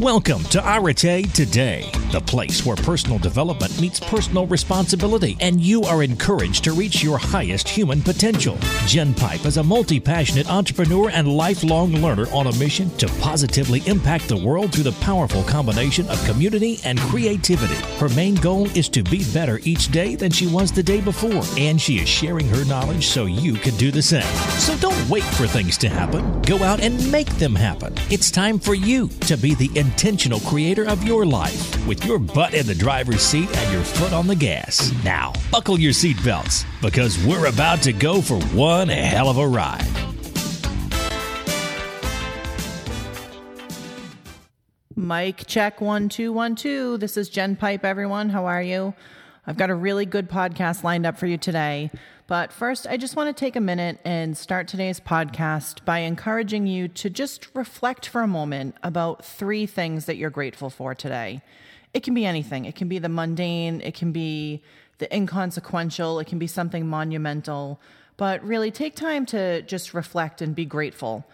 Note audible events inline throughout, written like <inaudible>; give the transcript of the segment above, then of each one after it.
Welcome to Arete Today, the place where personal development meets personal responsibility, and you are encouraged to reach your highest human potential. Jen Pipe is a multi passionate entrepreneur and lifelong learner on a mission to positively impact the world through the powerful combination of community and creativity. Her main goal is to be better each day than she was the day before, and she is sharing her knowledge so you can do the same. So don't wait for things to happen. Go out and make them happen. It's time for you to be the intentional creator of your life with your butt in the driver's seat and your foot on the gas. Now, buckle your seatbelts because we're about to go for one hell of a ride. Mic, check one two one two. This is Jen Pipe, everyone. How are you? I've got a really good podcast lined up for you today. But first, I just want to take a minute and start today's podcast by encouraging you to just reflect for a moment about three things that you're grateful for today. It can be anything, it can be the mundane, it can be the inconsequential, it can be something monumental. But really, take time to just reflect and be grateful.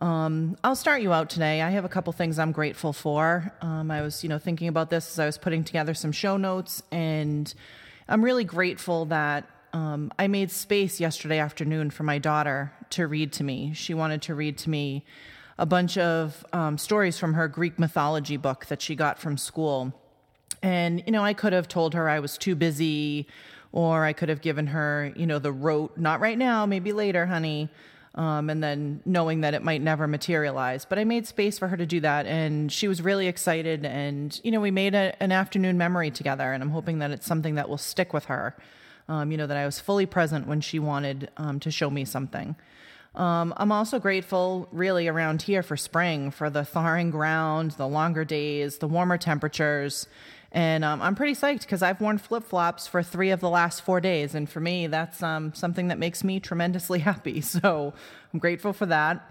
Um, I'll start you out today. I have a couple things I'm grateful for. Um, I was, you know, thinking about this as I was putting together some show notes, and I'm really grateful that um, I made space yesterday afternoon for my daughter to read to me. She wanted to read to me a bunch of um, stories from her Greek mythology book that she got from school. And, you know, I could have told her I was too busy, or I could have given her, you know, the rote, not right now, maybe later, honey. Um, and then knowing that it might never materialize. But I made space for her to do that, and she was really excited. And, you know, we made a, an afternoon memory together, and I'm hoping that it's something that will stick with her um, you know, that I was fully present when she wanted um, to show me something. Um, I'm also grateful, really, around here for spring, for the thawing ground, the longer days, the warmer temperatures. And um, I'm pretty psyched because I've worn flip flops for three of the last four days. And for me, that's um, something that makes me tremendously <laughs> happy. So I'm grateful for that.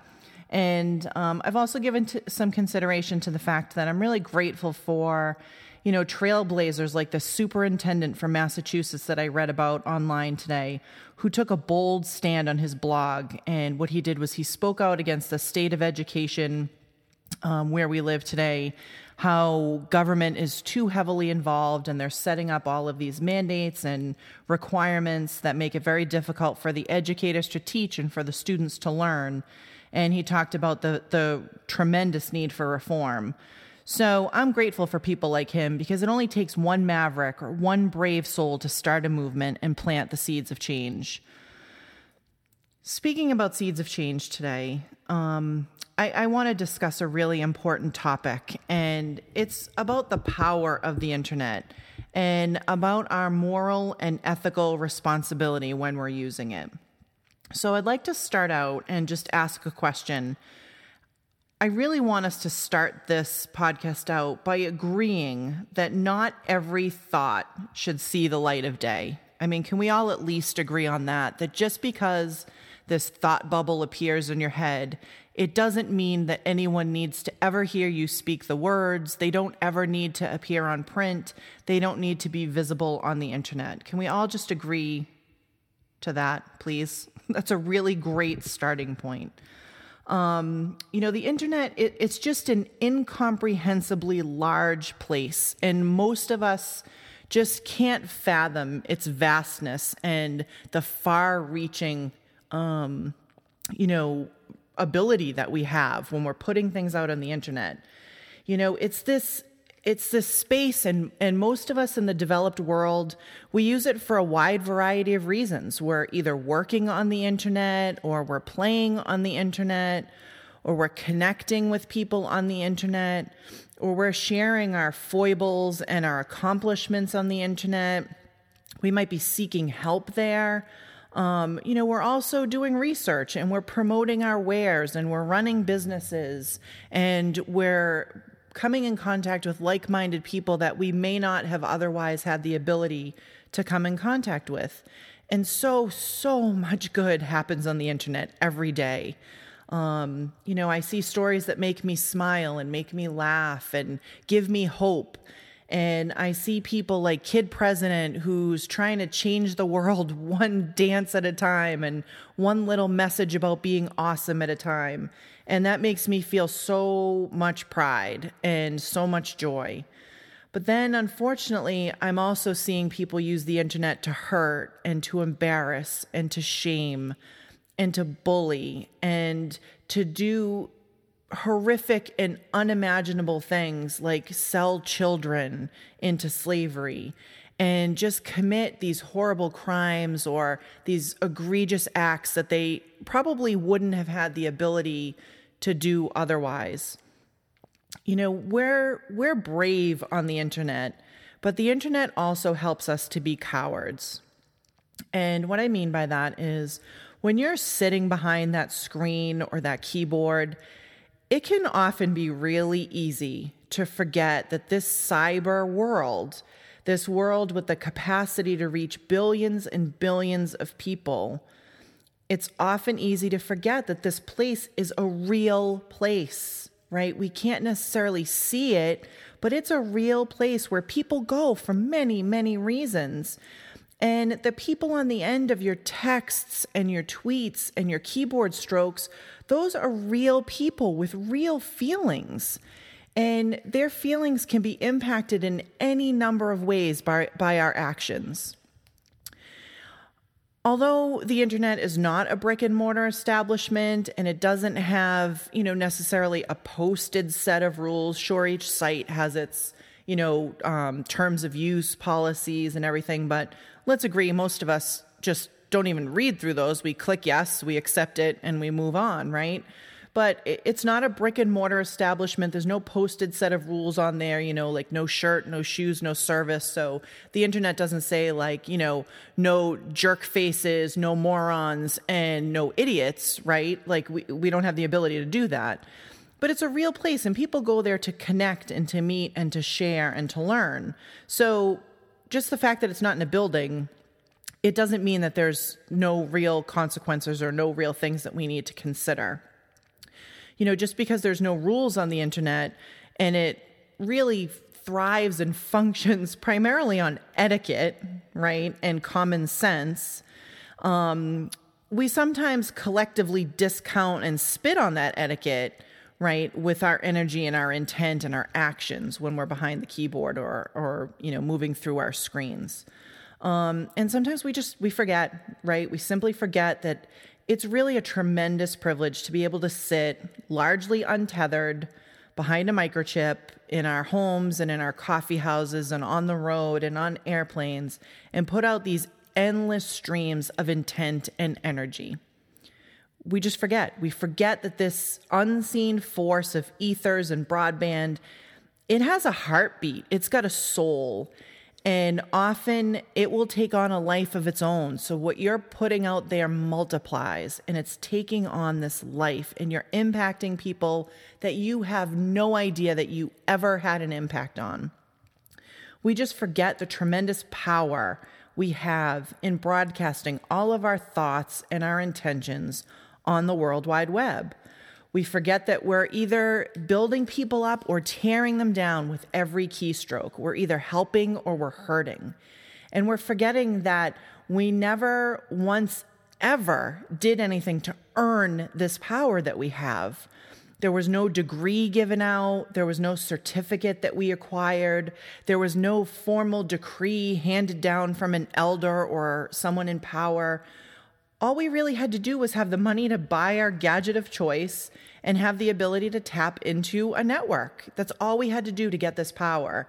And um, I've also given t- some consideration to the fact that I'm really grateful for you know, trailblazers like the superintendent from Massachusetts that I read about online today, who took a bold stand on his blog. And what he did was he spoke out against the state of education um, where we live today, how government is too heavily involved and they're setting up all of these mandates and requirements that make it very difficult for the educators to teach and for the students to learn. And he talked about the, the tremendous need for reform. So I'm grateful for people like him because it only takes one maverick or one brave soul to start a movement and plant the seeds of change. Speaking about seeds of change today, um, I, I want to discuss a really important topic, and it's about the power of the internet and about our moral and ethical responsibility when we're using it. So I'd like to start out and just ask a question I really want us to start this podcast out by agreeing that not every thought should see the light of day. I mean, can we all at least agree on that? That just because this thought bubble appears in your head, it doesn't mean that anyone needs to ever hear you speak the words. They don't ever need to appear on print. They don't need to be visible on the internet. Can we all just agree to that, please? <laughs> That's a really great starting point. Um, you know, the internet, it, it's just an incomprehensibly large place, and most of us just can't fathom its vastness and the far reaching, um, you know, ability that we have when we're putting things out on the internet. You know, it's this it's this space and and most of us in the developed world we use it for a wide variety of reasons. We're either working on the internet or we're playing on the internet or we're connecting with people on the internet or we're sharing our foibles and our accomplishments on the internet. We might be seeking help there. Um, you know, we're also doing research and we're promoting our wares and we're running businesses and we're coming in contact with like minded people that we may not have otherwise had the ability to come in contact with. And so, so much good happens on the internet every day. Um, you know, I see stories that make me smile and make me laugh and give me hope. And I see people like Kid President who's trying to change the world <laughs> one dance at a time and one little message about being awesome at a time. And that makes me feel so much pride and so much joy. But then, unfortunately, I'm also seeing people use the internet to hurt and to embarrass and to shame and to bully and to do horrific and unimaginable things like sell children into slavery and just commit these horrible crimes or these egregious acts that they probably wouldn't have had the ability to do otherwise you know, we're we're brave on the internet, but the internet also helps us to be cowards. And what I mean by that is when you're sitting behind that screen or that keyboard, it can often be really easy to forget that this cyber world, this world with the capacity to reach billions and billions of people, it's often easy to forget that this place is a real place right? We can't necessarily see it, but it's a real place where people go for many, many reasons. And the people on the end of your texts and your tweets and your keyboard strokes, those are real people with real feelings. And their feelings can be impacted in any number of ways by, by our actions. Although the internet is not a brick and mortar establishment and it doesn't have, you know, necessarily a posted set of rules, sure, each site has its, you know, um, terms of use policies and everything, but let's agree, most of us just don't even read through those. We click yes, we accept it, and we move on, right? But it's not a brick and mortar establishment. There's no posted set of rules on there, you know, like no shirt, no shoes, no service. So the internet doesn't say like, you know, no jerk faces, no morons, and no idiots, right? Like we, we don't have the ability to do that. But it's a real place and people go there to connect and to meet and to share and to learn. So just the fact that it's not in a building it doesn't mean that there's no real consequences or no real things that we need to consider you know, just because there's no rules on the internet and it really thrives and <laughs> functions primarily on etiquette, right, and common sense, um, we sometimes collectively discount and spit on that etiquette, right, with our energy and our intent and our actions when we're behind the keyboard or, or you know, moving through our screens. Um, and sometimes we just we forget, right? We simply forget that it's really a tremendous privilege to be able to sit largely untethered behind a microchip in our homes and in our coffee houses and on the road and on airplanes and put out these endless streams of intent and energy. We just forget. We forget that this unseen force of ethers and broadband, it has a heartbeat. It's got a soul. And often it will take on a life of its own. So, what you're putting out there multiplies and it's taking on this life, and you're impacting people that you have no idea that you ever had an impact on. We just forget the tremendous power we have in broadcasting all of our thoughts and our intentions on the World Wide Web. We forget that we're either building people up or tearing them down with every keystroke. We're either helping or we're hurting. And we're forgetting that we never once ever did anything to earn this power that we have. There was no degree given out. There was no certificate that we acquired. There was no formal decree handed down from an elder or someone in power all we really had to do was have the money to buy our gadget of choice and have the ability to tap into a network. That's all we had to do to get this power.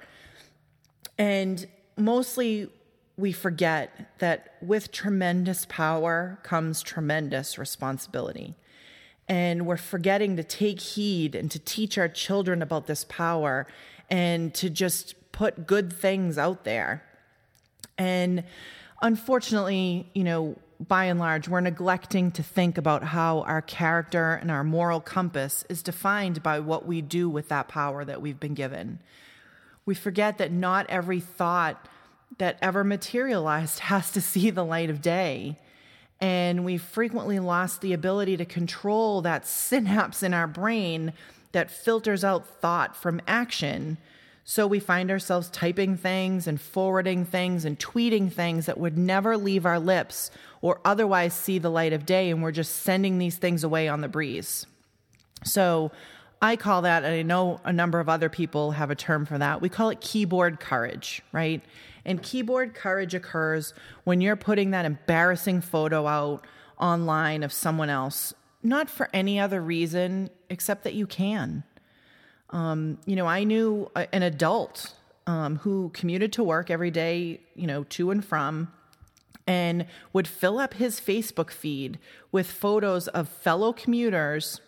And mostly we forget that with tremendous power comes tremendous responsibility. And we're forgetting to take heed and to teach our children about this power and to just put good things out there. And unfortunately, you know, by and large, we're neglecting to think about how our character and our moral compass is defined by what we do with that power that we've been given. We forget that not every thought that ever materialized <laughs> has to see the light of day. And we've frequently lost the ability to control that <laughs> synapse in our brain that filters out thought from action So we find ourselves typing things and forwarding things and tweeting things that would never leave our lips or otherwise see the light of day. And we're just sending these things away on the breeze. So I call that, and I know a number of other people have a term for that. We call it keyboard courage, right? And keyboard courage occurs when you're putting that embarrassing photo out online of someone else, not for any other reason except that you can. Um, you know, I knew an adult um, who commuted to work every day, you know, to and from, and would fill up his Facebook feed with photos of fellow commuters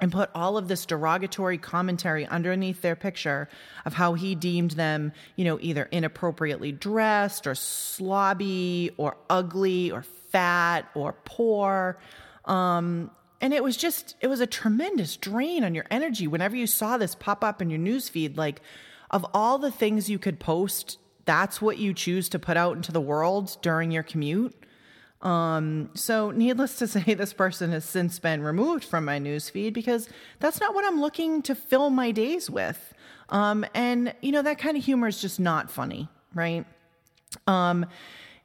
and put all of this derogatory commentary underneath their picture of how he deemed them, you know, either inappropriately dressed or slobby or ugly or fat or poor. Um, and it was just it was a tremendous drain on your energy whenever you saw this pop up in your newsfeed. Like of all the things you could post that's what you choose to put out into the world during your commute. Um, so needless to <laughs> say this person has since been removed from my newsfeed because that's not what i'm looking to fill my days with. Um, and you know that kind of humor is just not funny right? Um,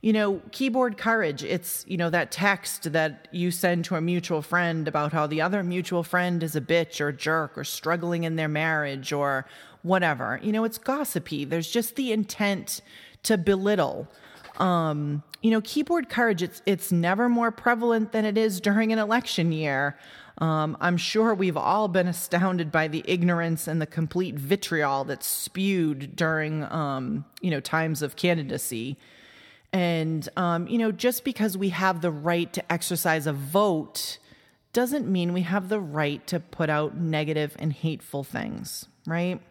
you know, keyboard courage. It's, you know, that text that you send to a mutual friend about how the other mutual friend is a bitch or jerk or struggling in their marriage or whatever. You know, it's gossipy. There's just the intent to belittle. Um, you know, keyboard courage, it's it's never more prevalent than it is during an election year. Um, I'm sure we've all been astounded by the ignorance and the complete vitriol that's spewed during, um, you know, times of candidacy. And, um, you know, just because we have the right to exercise a vote doesn't mean we have the right to put out negative and hateful things, right?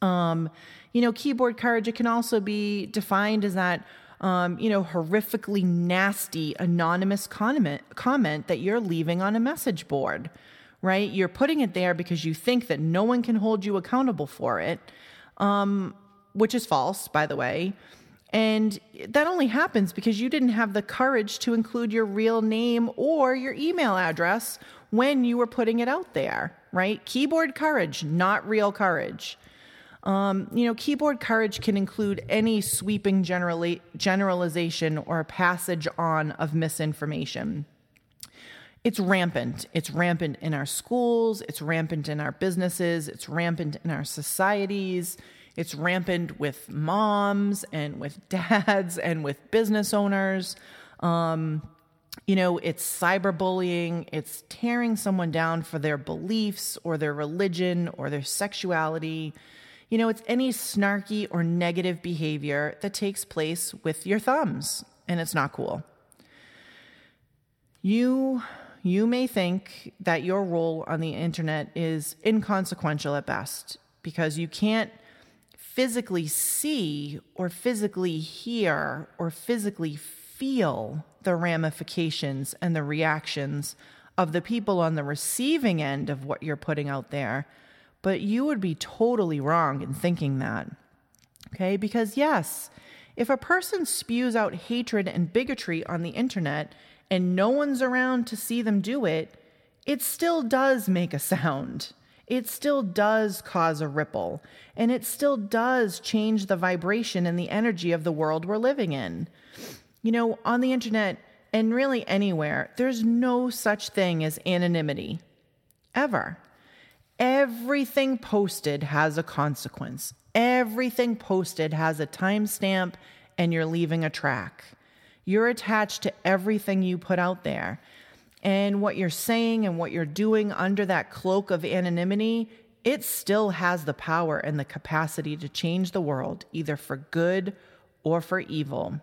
Um, you know, keyboard courage, it can also be defined as that, um, you know, horrifically nasty anonymous comment, comment that you're leaving on a message board, right? You're putting it there because you think that no one can hold you accountable for it, um, which is false, by the way. And that only happens because you didn't have the courage to include your real name or your email address when you were putting it out there, right? Keyboard courage, not real courage. Um, you know, keyboard courage can include any sweeping generali- generalization or passage on of misinformation. It's rampant. It's rampant in our schools, it's rampant in our businesses, it's rampant in our societies. It's rampant with moms and with <laughs> dads and with business owners. Um, you know, it's cyberbullying, it's tearing someone down for their beliefs or their religion or their sexuality. You know, it's any snarky or negative behavior that takes place with your thumbs, and it's not cool. You you may think that your role on the internet is inconsequential at best because you can't physically see or physically hear or physically feel the ramifications and the reactions of the people on the receiving end of what you're putting out there. But you would be totally wrong in thinking that. Okay? Because, yes, if a person spews out hatred and bigotry on the internet and no one's around to see them do it, it still does make a sound it still does cause a ripple and it still does change the vibration and the energy of the world we're living in. You know, on the internet and really anywhere, there's no such thing as anonymity ever. Everything posted has a consequence. Everything posted has a timestamp and you're leaving a track. You're attached to everything you put out there and what you're saying and what you're doing under that cloak of anonymity, it still has the power and the capacity to change the world, either for good or for evil.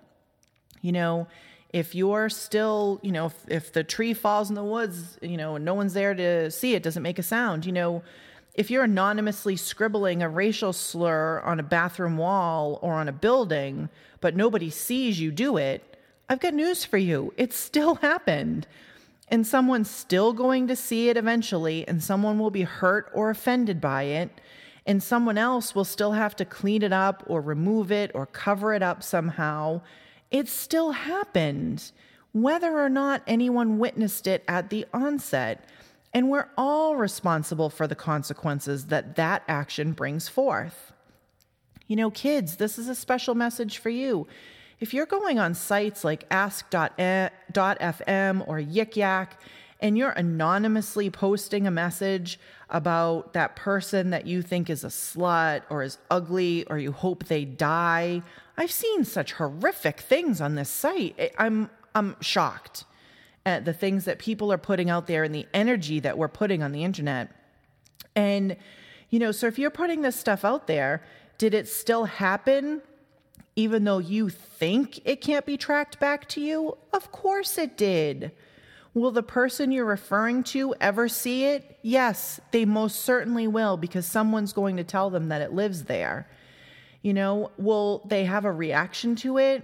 You know, if you're still, you know, if, if the tree falls in the woods, you know, and no one's there to see it, doesn't make a sound, you know, if you're anonymously scribbling a racial slur on a bathroom wall or on a building, but nobody sees you do it, I've got news for you. It still <laughs> happened and someone's still going to see it eventually, and someone will be hurt or offended by it, and someone else will still have to clean it up or remove it or cover it up somehow. It still happened, whether or not anyone witnessed it at the onset. And we're all responsible for the consequences that that action brings forth. You know, kids, this is a special message for you. If you're going on sites like ask.fm or Yik Yak and you're anonymously posting a message about that person that you think is a slut or is ugly or you hope they die, I've seen such horrific things on this site. I'm I'm shocked at the things that people are putting out there and the energy that we're putting on the internet. And you know, so if you're putting this stuff out there, did it still happen even though you think it can't be tracked back to you? Of course it did. Will the person you're referring to ever see it? Yes, they most certainly will because someone's going to tell them that it lives there. You know, will they have a reaction to it?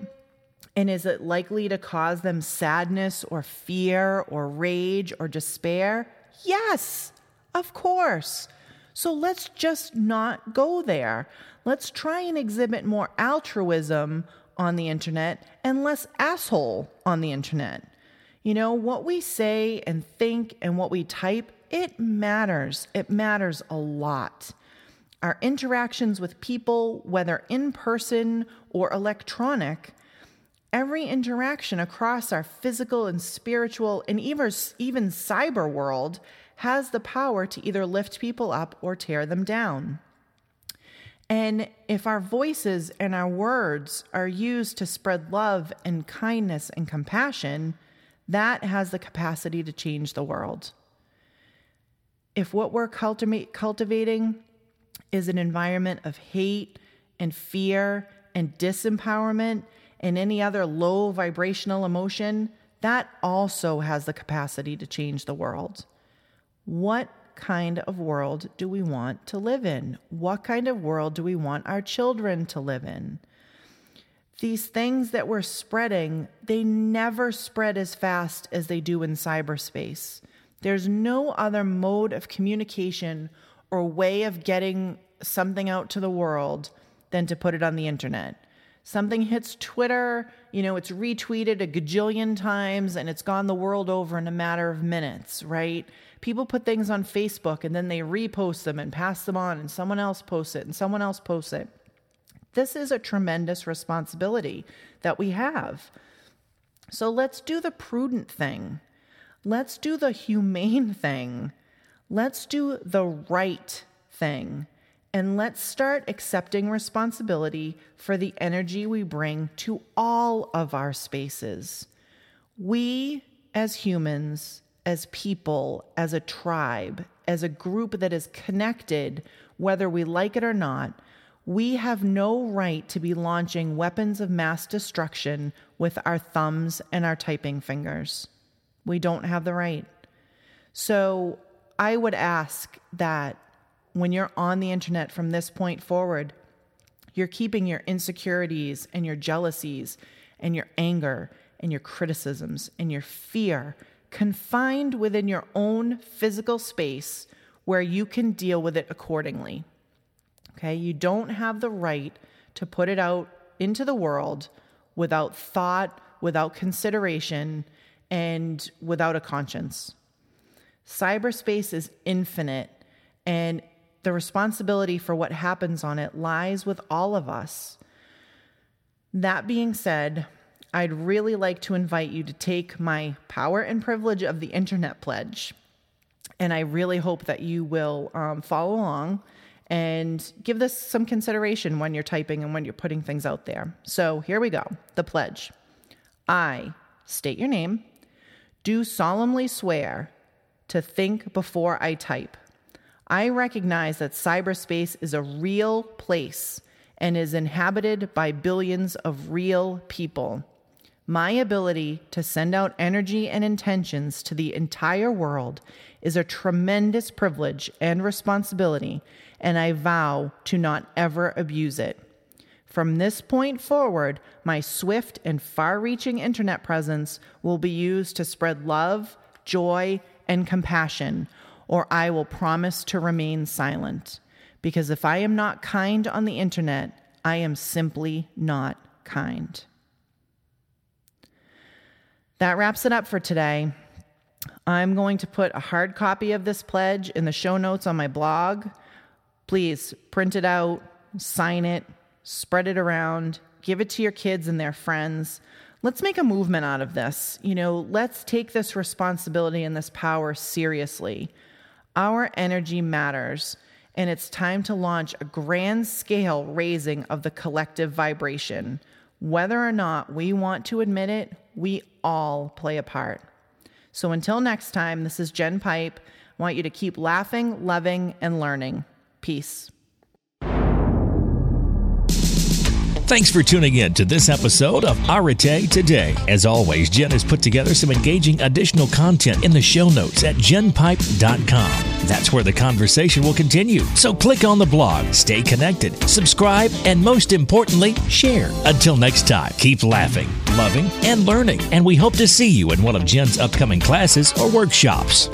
And is it likely to cause them sadness or fear or rage or despair? Yes, of course. So let's just not go there. Let's try and exhibit more altruism on the internet and less asshole on the internet. You know, what we say and think and what we type, it matters. It matters a lot. Our interactions with people, whether in person or electronic, every interaction across our physical and spiritual and even, even cyber world has the power to either lift people up or tear them down. And if our voices and our words are used to spread love and kindness and compassion, that has the capacity to change the world. If what we're cultivating is an environment of hate and fear and disempowerment and any other low vibrational emotion, that also has the capacity to change the world. What kind of world do we want to live in? What kind of world do we want our children to live in? these things that we're spreading, they never spread as fast as they do in cyberspace. There's no other mode of communication or way of getting something out to the world than to put it on the internet. Something hits Twitter, you know, it's retweeted a gajillion times and it's gone the world over in a matter of minutes, right? People put things on Facebook and then they repost them and pass them on, and someone else posts it and someone else posts it. This is a tremendous responsibility that we have. So let's do the prudent thing. Let's do the humane thing. Let's do the right thing. And let's start accepting responsibility for the energy we bring to all of our spaces. We, as humans, as people, as a tribe, as a group that is connected, whether we like it or not, we have no right to be launching weapons of mass destruction with our thumbs and our typing fingers. We don't have the right. So I would ask that when you're on the internet from this point forward, you're keeping your insecurities and your jealousies and your anger and your criticisms and your fear confined within your own physical space where you can deal with it accordingly. Okay, you don't have the right to put it out into the world without thought, without consideration, and without a conscience. Cyberspace is infinite, and the responsibility for what happens on it lies with all of us. That being said, I'd really like to invite you to take my power and privilege of the internet pledge. And I really hope that you will um, follow along and give this some consideration when you're typing and when you're putting things out there. So here we go the pledge. I state your name, do solemnly swear to think before I type. I recognize that cyberspace is a real place and is inhabited by billions of real people. My ability to send out energy and intentions to the entire world is a tremendous privilege and responsibility, and I vow to not ever abuse it. From this point forward, my swift and far reaching internet presence will be used to spread love, joy, and compassion, or I will promise to remain silent. Because if I am not kind on the internet, I am simply not kind. That wraps it up for today. I'm going to put a hard copy of this pledge in the show notes on my blog. Please print it out, sign it, spread it around, give it to your kids and their friends. Let's make a movement out of this. You know, let's take this responsibility and this power seriously. Our energy matters, and it's time to launch a grand scale raising of the collective vibration. Whether or not we want to admit it, we all play a part. So until next time, this is Jen Pipe. I want you to keep laughing, loving, and learning. Peace. Thanks for tuning in to this episode of Arete Today. As always, Jen has put together some engaging additional content in the show notes at jenpipe.com. That's where the conversation will continue. So click on the blog, stay connected, subscribe, and most importantly, share. Until next time, keep laughing, loving, and learning. And we hope to see you in one of Jen's upcoming classes or workshops.